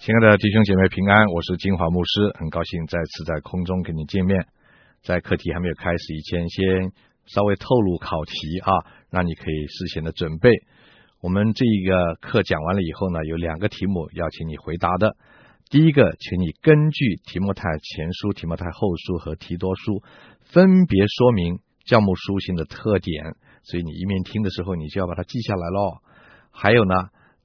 亲爱的弟兄姐妹平安，我是金华牧师，很高兴再次在空中跟你见面。在课题还没有开始以前，先稍微透露考题啊，让你可以事先的准备。我们这一个课讲完了以后呢，有两个题目要请你回答的。第一个，请你根据提摩太前书、提摩太后书和提多书分别说明教牧书信的特点，所以你一面听的时候，你就要把它记下来喽。还有呢。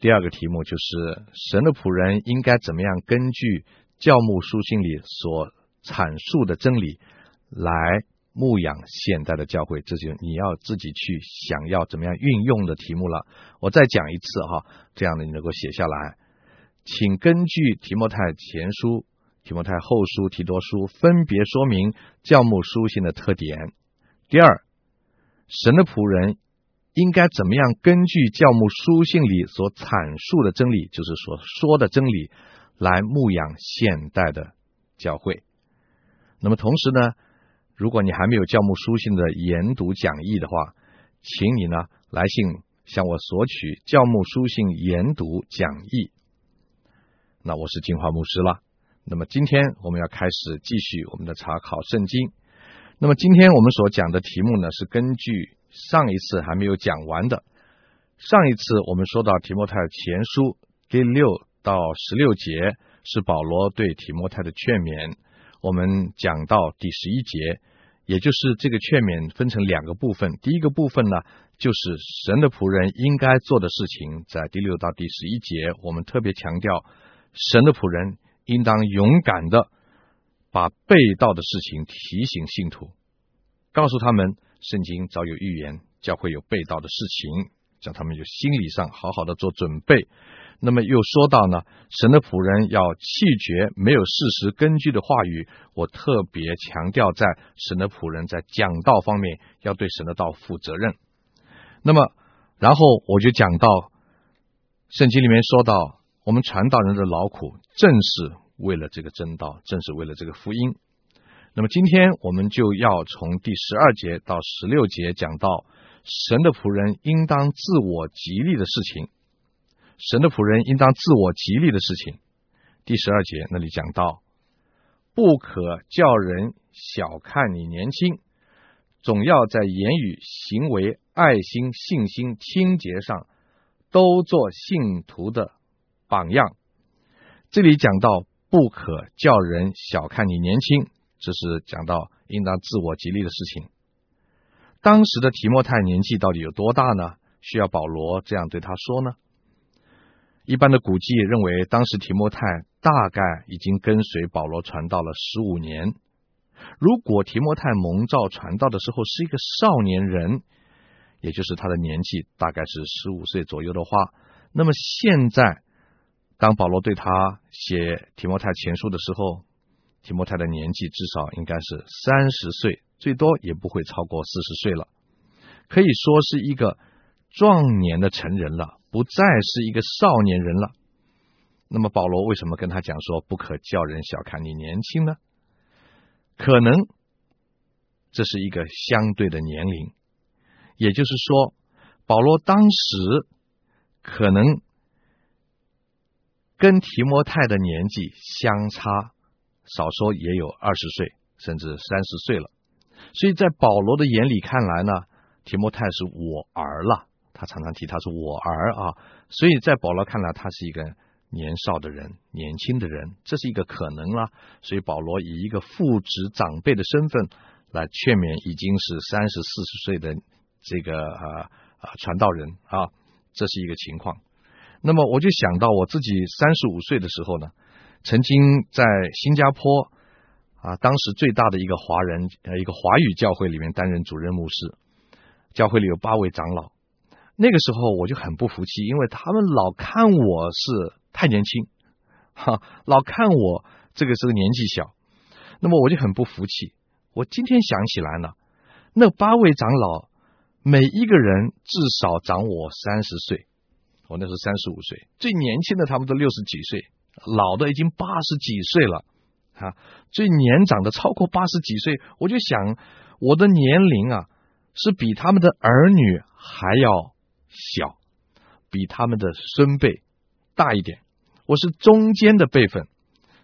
第二个题目就是神的仆人应该怎么样根据教牧书信里所阐述的真理来牧养现代的教会，这就你要自己去想要怎么样运用的题目了。我再讲一次哈，这样的你能够写下来，请根据提摩太前书、提摩太后书、提多书分别说明教牧书信的特点。第二，神的仆人。应该怎么样根据教牧书信里所阐述的真理，就是所说的真理，来牧养现代的教会？那么同时呢，如果你还没有教牧书信的研读讲义的话，请你呢来信向我索取教牧书信研读讲义。那我是金华牧师了。那么今天我们要开始继续我们的查考圣经。那么今天我们所讲的题目呢，是根据。上一次还没有讲完的，上一次我们说到提摩太前书第六到十六节是保罗对提摩太的劝勉，我们讲到第十一节，也就是这个劝勉分成两个部分，第一个部分呢，就是神的仆人应该做的事情，在第六到第十一节，我们特别强调神的仆人应当勇敢的把被盗的事情提醒信徒，告诉他们。圣经早有预言，教会有背道的事情，叫他们有心理上好好的做准备。那么又说到呢，神的仆人要弃绝没有事实根据的话语。我特别强调，在神的仆人在讲道方面要对神的道负责任。那么，然后我就讲到，圣经里面说到，我们传道人的劳苦，正是为了这个真道，正是为了这个福音。那么今天我们就要从第十二节到十六节讲到神的仆人应当自我激励的事情。神的仆人应当自我激励的事情。第十二节那里讲到，不可叫人小看你年轻，总要在言语、行为、爱心、信心、清洁上都做信徒的榜样。这里讲到，不可叫人小看你年轻。这是讲到应当自我激励的事情。当时的提摩太年纪到底有多大呢？需要保罗这样对他说呢？一般的古迹认为，当时提摩太大概已经跟随保罗传道了十五年。如果提摩太蒙召传道的时候是一个少年人，也就是他的年纪大概是十五岁左右的话，那么现在当保罗对他写提摩太前书的时候，提摩太的年纪至少应该是三十岁，最多也不会超过四十岁了，可以说是一个壮年的成人了，不再是一个少年人了。那么保罗为什么跟他讲说不可叫人小看你年轻呢？可能这是一个相对的年龄，也就是说，保罗当时可能跟提摩太的年纪相差。少说也有二十岁，甚至三十岁了。所以在保罗的眼里看来呢，提摩太是我儿了。他常常提他是我儿啊。所以在保罗看来，他是一个年少的人，年轻的人，这是一个可能了。所以保罗以一个父职长辈的身份来劝勉已经是三十四十岁的这个啊啊传道人啊，这是一个情况。那么我就想到我自己三十五岁的时候呢。曾经在新加坡啊，当时最大的一个华人呃一个华语教会里面担任主任牧师，教会里有八位长老。那个时候我就很不服气，因为他们老看我是太年轻，哈，老看我这个是个年纪小，那么我就很不服气。我今天想起来了，那八位长老每一个人至少长我三十岁，我那时候三十五岁，最年轻的他们都六十几岁。老的已经八十几岁了，啊，最年长的超过八十几岁，我就想我的年龄啊，是比他们的儿女还要小，比他们的孙辈大一点。我是中间的辈分，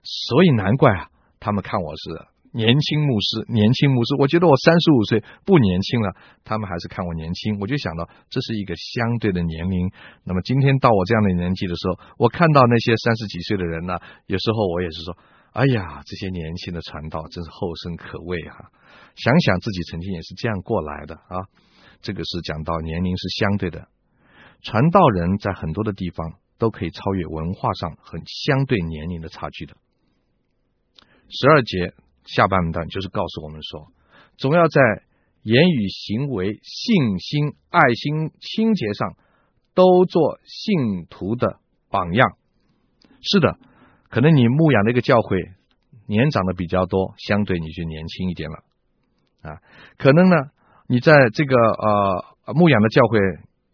所以难怪啊，他们看我是年轻牧师，年轻牧师。我觉得我三十五岁不年轻了，他们还是看我年轻。我就想到这是一个相对的年龄。那么今天到我这样的年纪的时候，我看到那些三十几岁的人呢，有时候我也是说，哎呀，这些年轻的传道真是后生可畏、啊！想想自己曾经也是这样过来的啊。这个是讲到年龄是相对的，传道人在很多的地方。都可以超越文化上很相对年龄的差距的。十二节下半段就是告诉我们说，总要在言语、行为、信心、爱心、清洁上都做信徒的榜样。是的，可能你牧养的一个教会年长的比较多，相对你就年轻一点了啊。可能呢，你在这个呃牧养的教会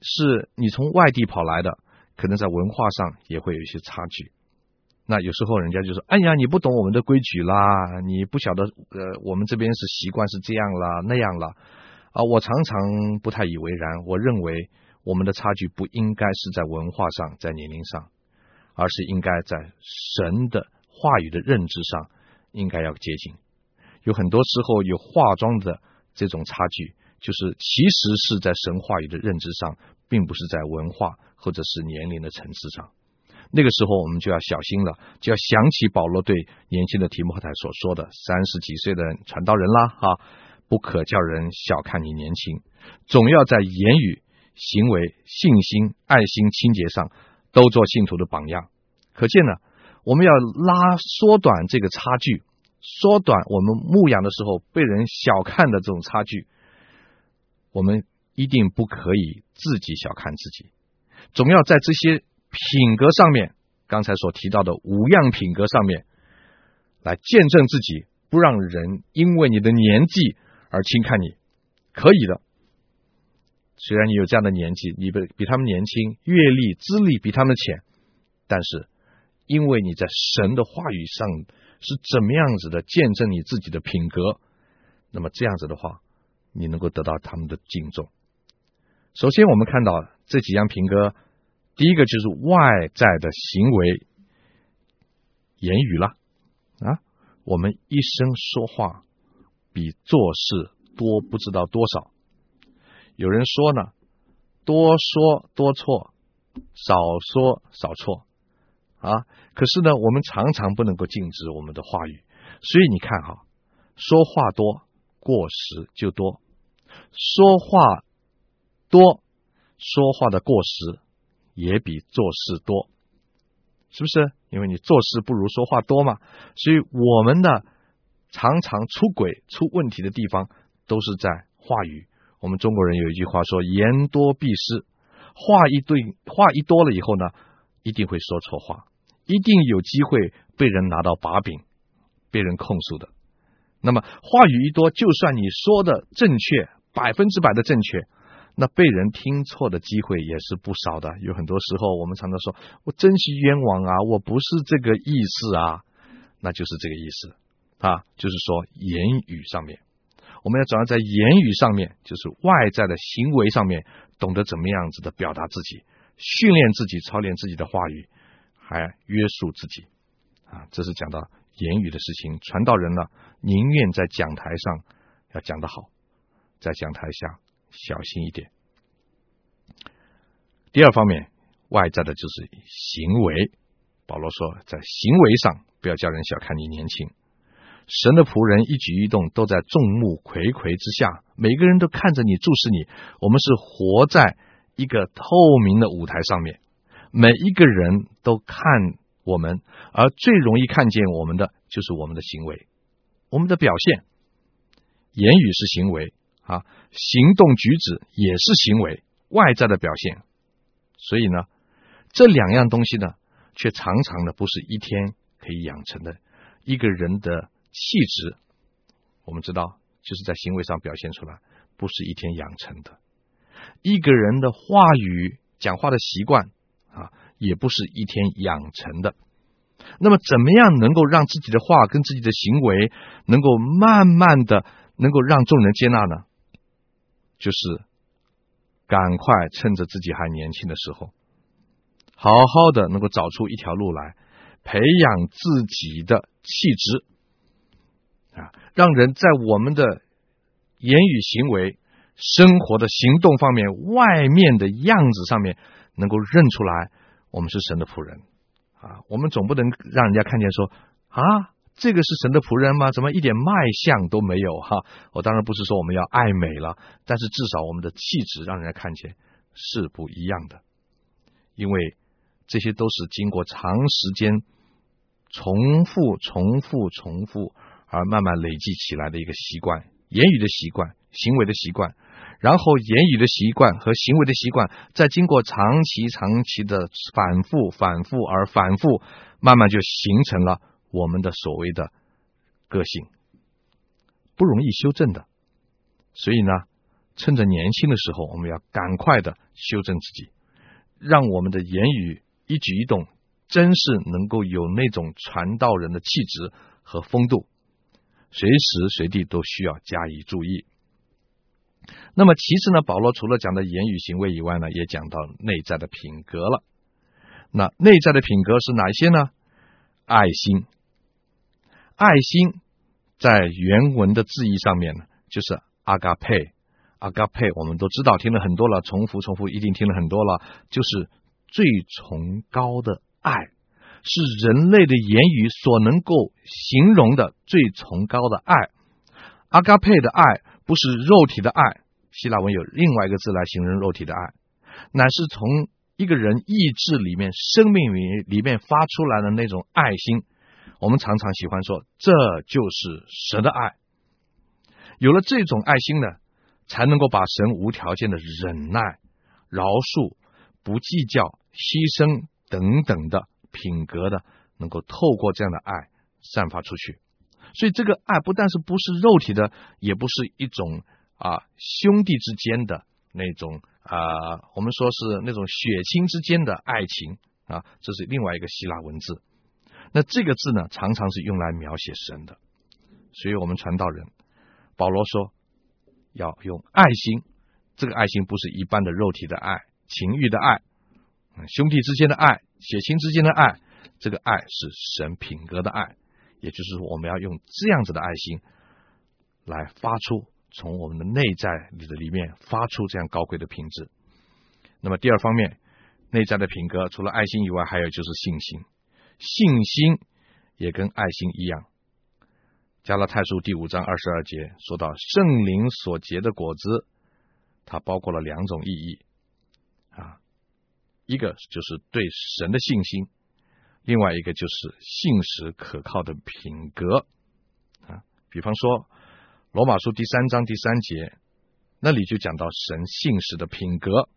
是你从外地跑来的。可能在文化上也会有一些差距，那有时候人家就说：“哎呀，你不懂我们的规矩啦，你不晓得呃，我们这边是习惯是这样啦那样啦。”啊，我常常不太以为然。我认为我们的差距不应该是在文化上，在年龄上，而是应该在神的话语的认知上应该要接近。有很多时候有化妆的这种差距，就是其实是在神话语的认知上，并不是在文化。或者是年龄的层次上，那个时候我们就要小心了，就要想起保罗对年轻的提摩太所说的：“三十几岁的人传道人啦，哈，不可叫人小看你年轻，总要在言语、行为、信心、爱心、清洁上都做信徒的榜样。”可见呢，我们要拉缩短这个差距，缩短我们牧养的时候被人小看的这种差距。我们一定不可以自己小看自己。总要在这些品格上面，刚才所提到的五样品格上面，来见证自己，不让人因为你的年纪而轻看你，可以的。虽然你有这样的年纪，你比比他们年轻，阅历资历比他们浅，但是因为你在神的话语上是怎么样子的见证你自己的品格，那么这样子的话，你能够得到他们的敬重。首先，我们看到这几样品格，第一个就是外在的行为、言语了啊。我们一生说话比做事多不知道多少。有人说呢，多说多错，少说少错啊。可是呢，我们常常不能够禁止我们的话语，所以你看哈，说话多，过失就多，说话。多说话的过失也比做事多，是不是？因为你做事不如说话多嘛。所以我们的常常出轨、出问题的地方，都是在话语。我们中国人有一句话说：“言多必失。”话一对，话一多了以后呢，一定会说错话，一定有机会被人拿到把柄，被人控诉的。那么话语一多，就算你说的正确，百分之百的正确。那被人听错的机会也是不少的，有很多时候我们常常说：“我真是冤枉啊，我不是这个意思啊。”那就是这个意思啊，就是说言语上面，我们要主要在言语上面，就是外在的行为上面，懂得怎么样子的表达自己，训练自己，操练自己的话语，还约束自己啊。这是讲到言语的事情。传道人呢，宁愿在讲台上要讲得好，在讲台下。小心一点。第二方面，外在的就是行为。保罗说，在行为上不要叫人小看你年轻。神的仆人一举一动都在众目睽睽之下，每个人都看着你，注视你。我们是活在一个透明的舞台上面，每一个人都看我们，而最容易看见我们的就是我们的行为，我们的表现。言语是行为。啊，行动举止也是行为，外在的表现。所以呢，这两样东西呢，却常常的不是一天可以养成的。一个人的气质，我们知道，就是在行为上表现出来，不是一天养成的。一个人的话语、讲话的习惯啊，也不是一天养成的。那么，怎么样能够让自己的话跟自己的行为，能够慢慢的能够让众人接纳呢？就是赶快趁着自己还年轻的时候，好好的能够找出一条路来，培养自己的气质啊，让人在我们的言语行为、生活的行动方面、外面的样子上面，能够认出来我们是神的仆人啊。我们总不能让人家看见说啊。这个是神的仆人吗？怎么一点卖相都没有？哈，我当然不是说我们要爱美了，但是至少我们的气质让人家看见是不一样的，因为这些都是经过长时间重复、重复、重复而慢慢累积起来的一个习惯，言语的习惯、行为的习惯，然后言语的习惯和行为的习惯，再经过长期、长期的反复、反复而反复，慢慢就形成了。我们的所谓的个性不容易修正的，所以呢，趁着年轻的时候，我们要赶快的修正自己，让我们的言语一举一动真是能够有那种传道人的气质和风度，随时随地都需要加以注意。那么，其实呢，保罗除了讲的言语行为以外呢，也讲到内在的品格了。那内在的品格是哪一些呢？爱心。爱心在原文的字义上面呢，就是阿嘎佩，阿嘎佩，我们都知道，听了很多了，重复重复，一定听了很多了，就是最崇高的爱，是人类的言语所能够形容的最崇高的爱。阿嘎佩的爱不是肉体的爱，希腊文有另外一个字来形容肉体的爱，乃是从一个人意志里面、生命里里面发出来的那种爱心。我们常常喜欢说，这就是神的爱。有了这种爱心呢，才能够把神无条件的忍耐、饶恕、不计较、牺牲等等的品格的，能够透过这样的爱散发出去。所以，这个爱不但是不是肉体的，也不是一种啊兄弟之间的那种啊，我们说是那种血亲之间的爱情啊，这是另外一个希腊文字。那这个字呢，常常是用来描写神的，所以我们传道人保罗说要用爱心，这个爱心不是一般的肉体的爱、情欲的爱，兄弟之间的爱、血亲之间的爱，这个爱是神品格的爱，也就是说，我们要用这样子的爱心来发出从我们的内在里的里面发出这样高贵的品质。那么第二方面，内在的品格除了爱心以外，还有就是信心。信心也跟爱心一样。加拉太书第五章二十二节说到圣灵所结的果子，它包括了两种意义啊，一个就是对神的信心，另外一个就是信实可靠的品格啊。比方说罗马书第三章第三节，那里就讲到神信实的品格。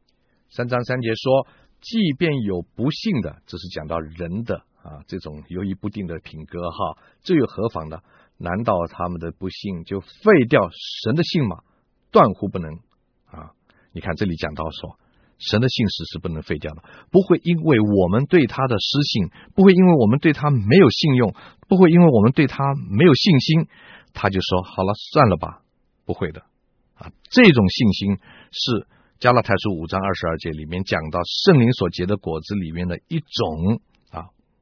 三章三节说，即便有不信的，这是讲到人的。啊，这种犹豫不定的品格，哈，这又何妨呢？难道他们的不信就废掉神的信吗？断乎不能啊！你看这里讲到说，神的信实是不能废掉的，不会因为我们对他的失信，不会因为我们对他没有信用，不会因为我们对他没有信心，他就说好了，算了吧，不会的啊！这种信心是加拉太书五章二十二节里面讲到圣灵所结的果子里面的一种。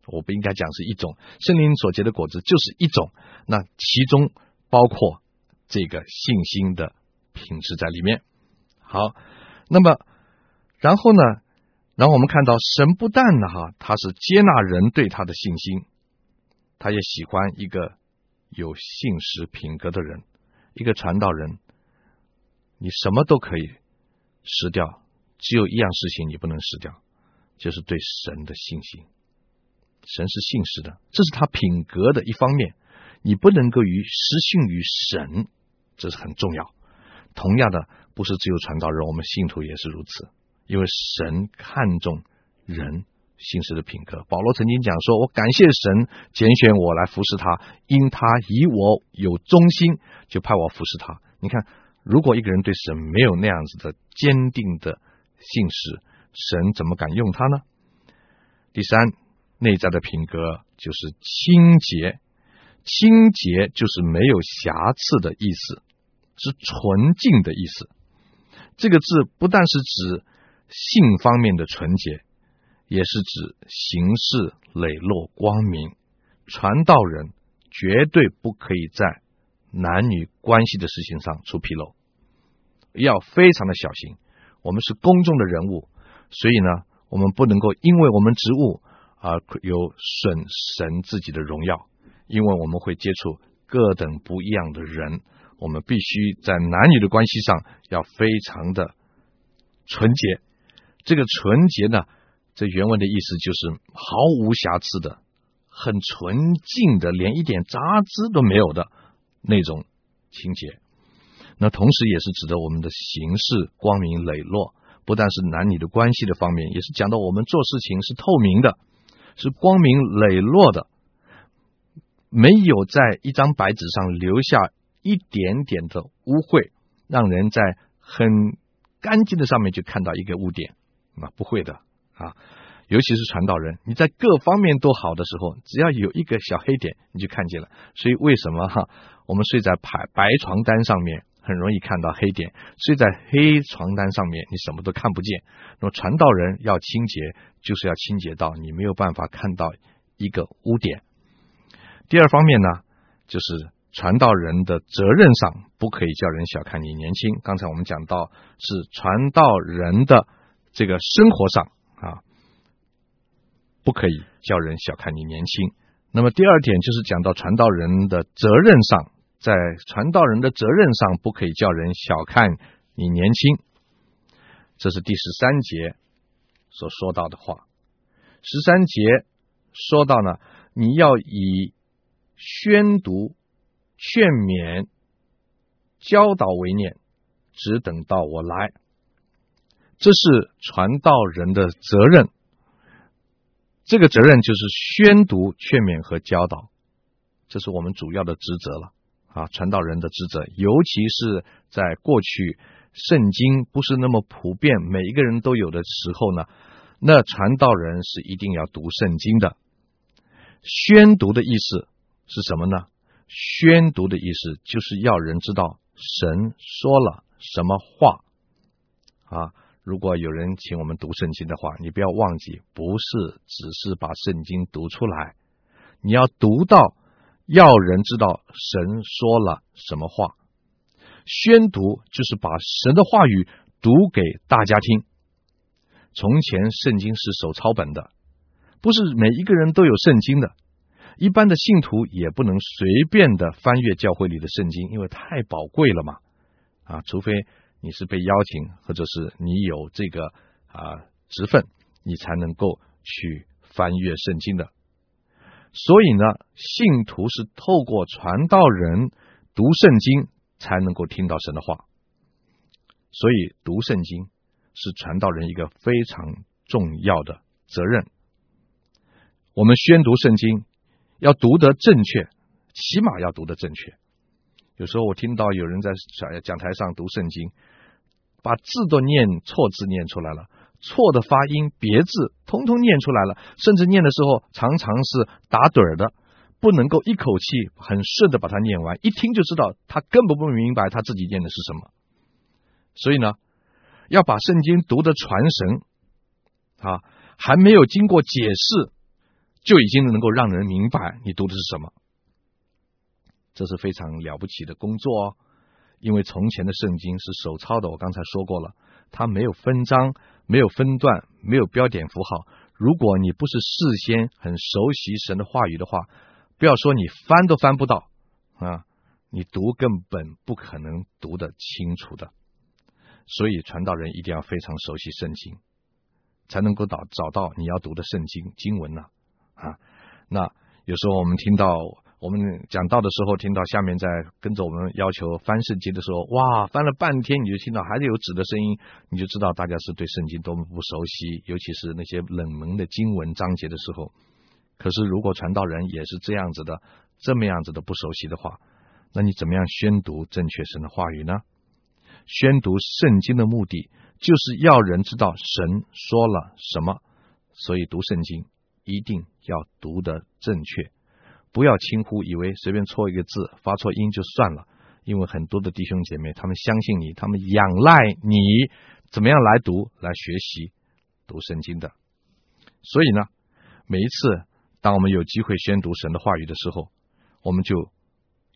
我不应该讲是一种圣灵所结的果子，就是一种。那其中包括这个信心的品质在里面。好，那么然后呢？然后我们看到神不但呢哈，他是接纳人对他的信心，他也喜欢一个有信实品格的人，一个传道人。你什么都可以失掉，只有一样事情你不能失掉，就是对神的信心。神是信实的，这是他品格的一方面。你不能够于失信于神，这是很重要。同样的，不是只有传道人，我们信徒也是如此。因为神看重人信实的品格。保罗曾经讲说：“我感谢神拣选我来服侍他，因他以我有忠心，就派我服侍他。”你看，如果一个人对神没有那样子的坚定的信实，神怎么敢用他呢？第三。内在的品格就是清洁，清洁就是没有瑕疵的意思，是纯净的意思。这个字不但是指性方面的纯洁，也是指行事磊落光明。传道人绝对不可以在男女关系的事情上出纰漏，要非常的小心。我们是公众的人物，所以呢，我们不能够因为我们职务而有损神自己的荣耀，因为我们会接触各等不一样的人，我们必须在男女的关系上要非常的纯洁。这个纯洁呢，这原文的意思就是毫无瑕疵的，很纯净的，连一点杂质都没有的那种清洁。那同时也是指的我们的行事光明磊落，不但是男女的关系的方面，也是讲到我们做事情是透明的，是光明磊落的，没有在一张白纸上留下一点点的污秽，让人在很干净的上面就看到一个污点，啊不会的啊。尤其是传道人，你在各方面都好的时候，只要有一个小黑点，你就看见了。所以为什么哈，我们睡在白白床单上面？很容易看到黑点，睡在黑床单上面，你什么都看不见。那么传道人要清洁，就是要清洁到你没有办法看到一个污点。第二方面呢，就是传道人的责任上不可以叫人小看你年轻。刚才我们讲到是传道人的这个生活上啊，不可以叫人小看你年轻。那么第二点就是讲到传道人的责任上。在传道人的责任上，不可以叫人小看你年轻。这是第十三节所说到的话。十三节说到呢，你要以宣读、劝勉、教导为念，只等到我来。这是传道人的责任。这个责任就是宣读、劝勉和教导，这是我们主要的职责了。啊，传道人的职责，尤其是在过去圣经不是那么普遍，每一个人都有的时候呢，那传道人是一定要读圣经的。宣读的意思是什么呢？宣读的意思就是要人知道神说了什么话。啊，如果有人请我们读圣经的话，你不要忘记，不是只是把圣经读出来，你要读到。要人知道神说了什么话，宣读就是把神的话语读给大家听。从前圣经是手抄本的，不是每一个人都有圣经的，一般的信徒也不能随便的翻阅教会里的圣经，因为太宝贵了嘛。啊，除非你是被邀请，或者是你有这个啊职分，你才能够去翻阅圣经的。所以呢，信徒是透过传道人读圣经才能够听到神的话。所以读圣经是传道人一个非常重要的责任。我们宣读圣经要读得正确，起码要读得正确。有时候我听到有人在讲讲台上读圣经，把字都念错字念出来了。错的发音、别字，通通念出来了。甚至念的时候，常常是打盹儿的，不能够一口气很顺的把它念完。一听就知道他根本不明白他自己念的是什么。所以呢，要把圣经读得传神啊，还没有经过解释，就已经能够让人明白你读的是什么。这是非常了不起的工作哦，因为从前的圣经是手抄的，我刚才说过了，它没有分章。没有分段，没有标点符号。如果你不是事先很熟悉神的话语的话，不要说你翻都翻不到啊！你读根本不可能读得清楚的。所以传道人一定要非常熟悉圣经，才能够找找到你要读的圣经经文呢，啊！那有时候我们听到。我们讲道的时候，听到下面在跟着我们要求翻圣经的时候，哇，翻了半天，你就听到还是有纸的声音，你就知道大家是对圣经多么不熟悉，尤其是那些冷门的经文章节的时候。可是，如果传道人也是这样子的，这么样子的不熟悉的话，那你怎么样宣读正确神的话语呢？宣读圣经的目的就是要人知道神说了什么，所以读圣经一定要读得正确。不要轻忽，以为随便错一个字、发错音就算了。因为很多的弟兄姐妹，他们相信你，他们仰赖你怎么样来读、来学习读圣经的。所以呢，每一次当我们有机会宣读神的话语的时候，我们就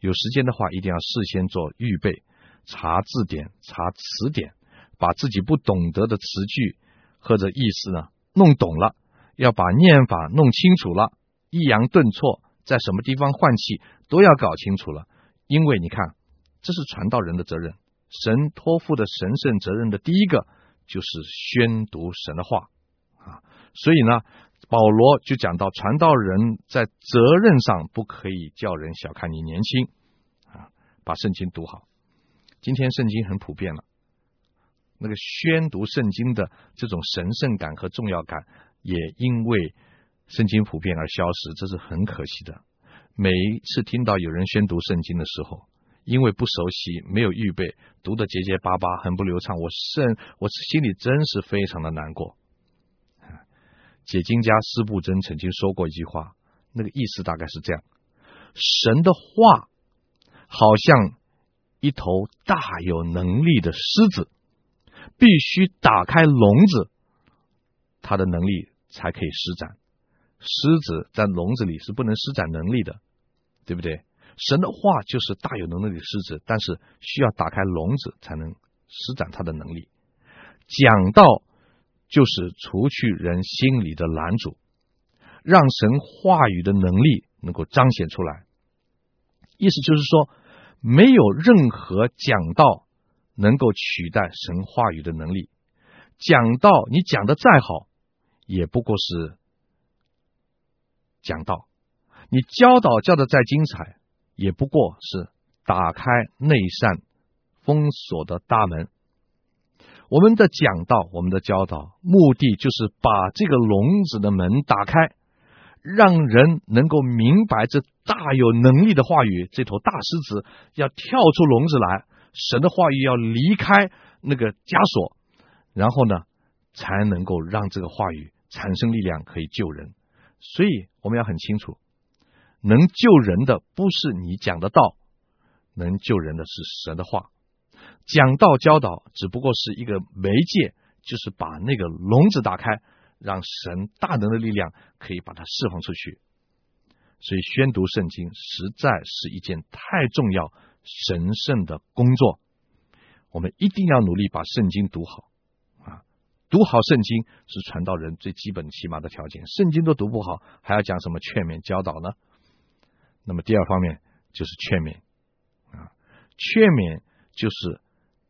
有时间的话，一定要事先做预备，查字典、查词典，把自己不懂得的词句或者意思呢弄懂了，要把念法弄清楚了，抑扬顿挫，在什么地方换气都要搞清楚了。因为你看，这是传道人的责任，神托付的神圣责任的第一个就是宣读神的话啊。所以呢，保罗就讲到，传道人在责任上不可以叫人小看你年轻啊，把圣经读好。今天圣经很普遍了，那个宣读圣经的这种神圣感和重要感，也因为圣经普遍而消失，这是很可惜的。每一次听到有人宣读圣经的时候，因为不熟悉，没有预备，读得结结巴巴，很不流畅，我甚我心里真是非常的难过。解经家司布真曾经说过一句话，那个意思大概是这样：神的话好像一头大有能力的狮子，必须打开笼子，它的能力才可以施展。狮子在笼子里是不能施展能力的，对不对？神的话就是大有能力的狮子，但是需要打开笼子才能施展它的能力。讲道就是除去人心里的拦阻，让神话语的能力能够彰显出来。意思就是说，没有任何讲道能够取代神话语的能力。讲道你讲的再好，也不过是。讲道，你教导教的再精彩，也不过是打开内扇封锁的大门。我们的讲道，我们的教导，目的就是把这个笼子的门打开，让人能够明白这大有能力的话语。这头大狮子要跳出笼子来，神的话语要离开那个枷锁，然后呢，才能够让这个话语产生力量，可以救人。所以我们要很清楚，能救人的不是你讲的道，能救人的是神的话。讲道教导只不过是一个媒介，就是把那个笼子打开，让神大能的力量可以把它释放出去。所以宣读圣经实在是一件太重要、神圣的工作，我们一定要努力把圣经读好。读好圣经是传道人最基本起码的条件，圣经都读不好，还要讲什么劝勉教导呢？那么第二方面就是劝勉啊，劝勉就是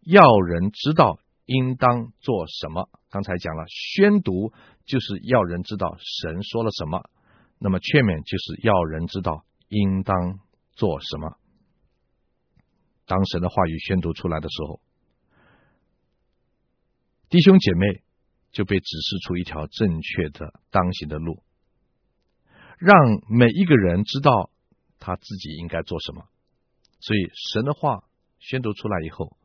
要人知道应当做什么。刚才讲了，宣读就是要人知道神说了什么，那么劝勉就是要人知道应当做什么。当神的话语宣读出来的时候，弟兄姐妹。就被指示出一条正确的当行的路，让每一个人知道他自己应该做什么。所以神的话宣读出来以后，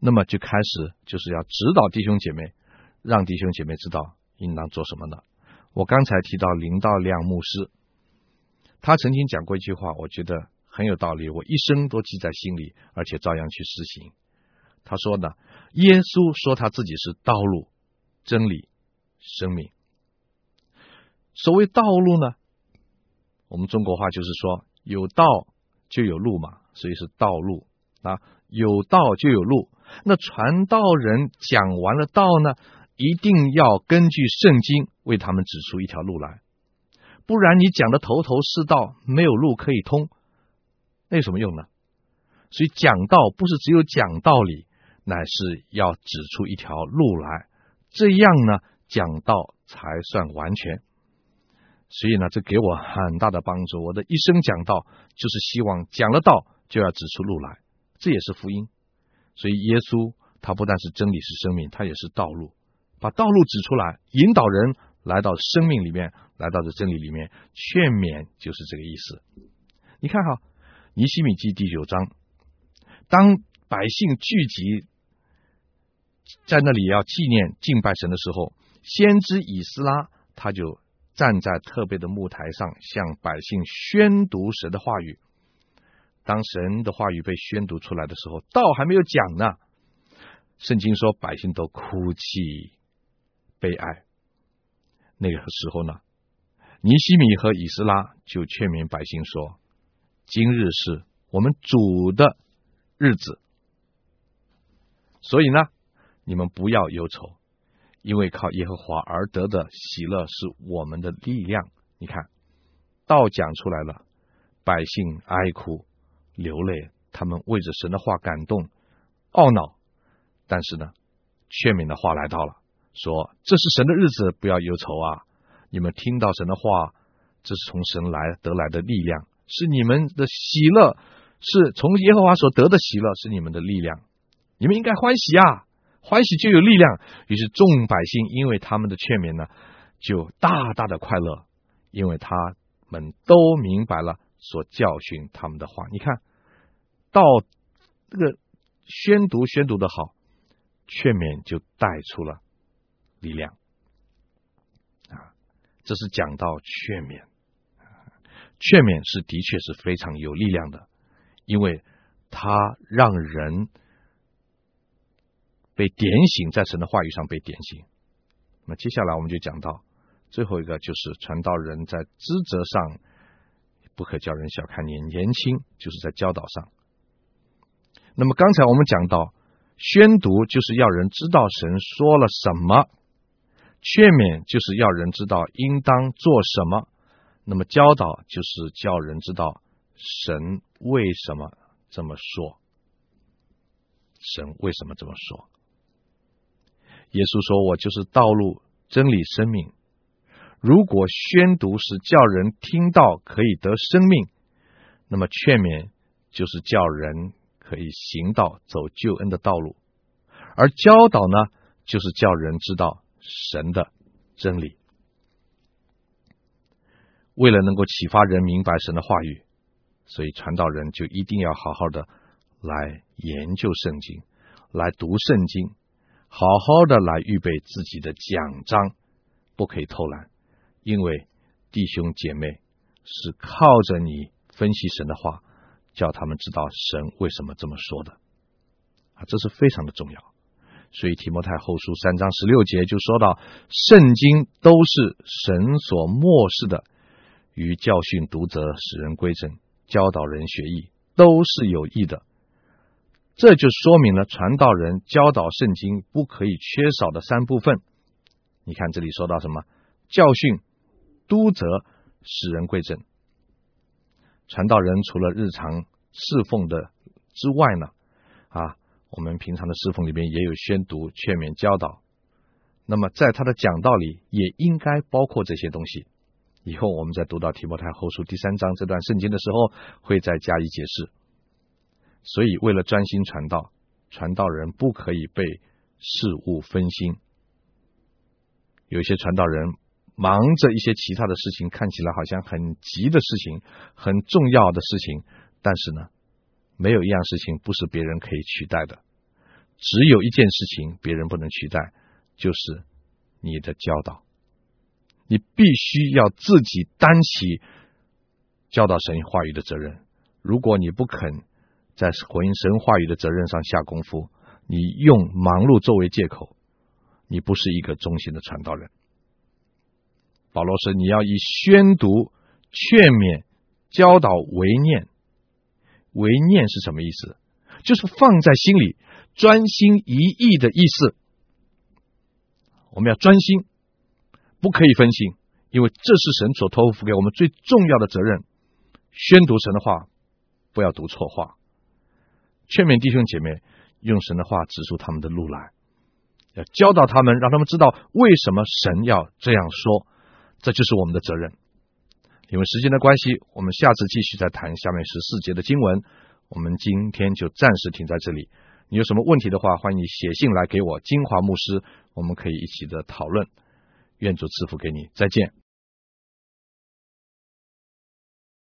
那么就开始就是要指导弟兄姐妹，让弟兄姐妹知道应当做什么呢？我刚才提到林道亮牧师，他曾经讲过一句话，我觉得很有道理，我一生都记在心里，而且照样去实行。他说呢，耶稣说他自己是道路。真理、生命。所谓道路呢，我们中国话就是说，有道就有路嘛，所以是道路啊。有道就有路。那传道人讲完了道呢，一定要根据圣经为他们指出一条路来，不然你讲的头头是道，没有路可以通，那有什么用呢？所以讲道不是只有讲道理，乃是要指出一条路来。这样呢，讲道才算完全。所以呢，这给我很大的帮助。我的一生讲道，就是希望讲了道就要指出路来，这也是福音。所以耶稣他不但是真理是生命，他也是道路，把道路指出来，引导人来到生命里面，来到这真理里面。劝勉就是这个意思。你看哈，尼希米记第九章，当百姓聚集。在那里要纪念敬拜神的时候，先知以斯拉他就站在特别的木台上，向百姓宣读神的话语。当神的话语被宣读出来的时候，道还没有讲呢。圣经说，百姓都哭泣悲哀。那个时候呢，尼西米和以斯拉就劝勉百姓说：“今日是我们主的日子，所以呢，你们不要忧愁，因为靠耶和华而得的喜乐是我们的力量。”你看，道讲出来了，百姓哀哭流泪，他们为着神的话感动懊恼，但是呢，劝勉的话来到了。说这是神的日子，不要忧愁啊！你们听到神的话，这是从神来得来的力量，是你们的喜乐，是从耶和华所得的喜乐，是你们的力量。你们应该欢喜啊！欢喜就有力量。于是众百姓因为他们的劝勉呢，就大大的快乐，因为他们都明白了所教训他们的话。你看到这个宣读宣读的好，劝勉就带出了。力量啊，这是讲到劝勉，劝勉是的确是非常有力量的，因为它让人被点醒，在神的话语上被点醒。那么接下来我们就讲到最后一个，就是传道人在职责上不可叫人小看年年轻，就是在教导上。那么刚才我们讲到宣读，就是要人知道神说了什么。劝勉就是要人知道应当做什么，那么教导就是叫人知道神为什么这么说。神为什么这么说？耶稣说：“我就是道路、真理、生命。如果宣读是叫人听到可以得生命，那么劝勉就是叫人可以行道走救恩的道路，而教导呢，就是叫人知道。”神的真理，为了能够启发人明白神的话语，所以传道人就一定要好好的来研究圣经，来读圣经，好好的来预备自己的奖章，不可以偷懒，因为弟兄姐妹是靠着你分析神的话，叫他们知道神为什么这么说的啊，这是非常的重要。所以提摩太后书三章十六节就说到，圣经都是神所默示的，与教训、读者、使人归正、教导人学义，都是有益的。这就说明了传道人教导圣经不可以缺少的三部分。你看这里说到什么？教训、督责、使人归正。传道人除了日常侍奉的之外呢，啊。我们平常的侍奉里面也有宣读、劝勉、教导，那么在他的讲道里也应该包括这些东西。以后我们在读到提摩太后书第三章这段圣经的时候，会再加以解释。所以，为了专心传道，传道人不可以被事物分心。有些传道人忙着一些其他的事情，看起来好像很急的事情、很重要的事情，但是呢，没有一样事情不是别人可以取代的。只有一件事情别人不能取代，就是你的教导。你必须要自己担起教导神话语的责任。如果你不肯在回应神话语的责任上下功夫，你用忙碌作为借口，你不是一个忠心的传道人。保罗说：“你要以宣读、劝勉、教导为念。为念是什么意思？就是放在心里。”专心一意的意思，我们要专心，不可以分心，因为这是神所托付给我们最重要的责任。宣读神的话，不要读错话。劝勉弟兄姐妹，用神的话指出他们的路来，要教导他们，让他们知道为什么神要这样说。这就是我们的责任。因为时间的关系，我们下次继续再谈下面十四节的经文。我们今天就暂时停在这里。你有什么问题的话，欢迎你写信来给我，金华牧师，我们可以一起的讨论。愿主赐福给你，再见。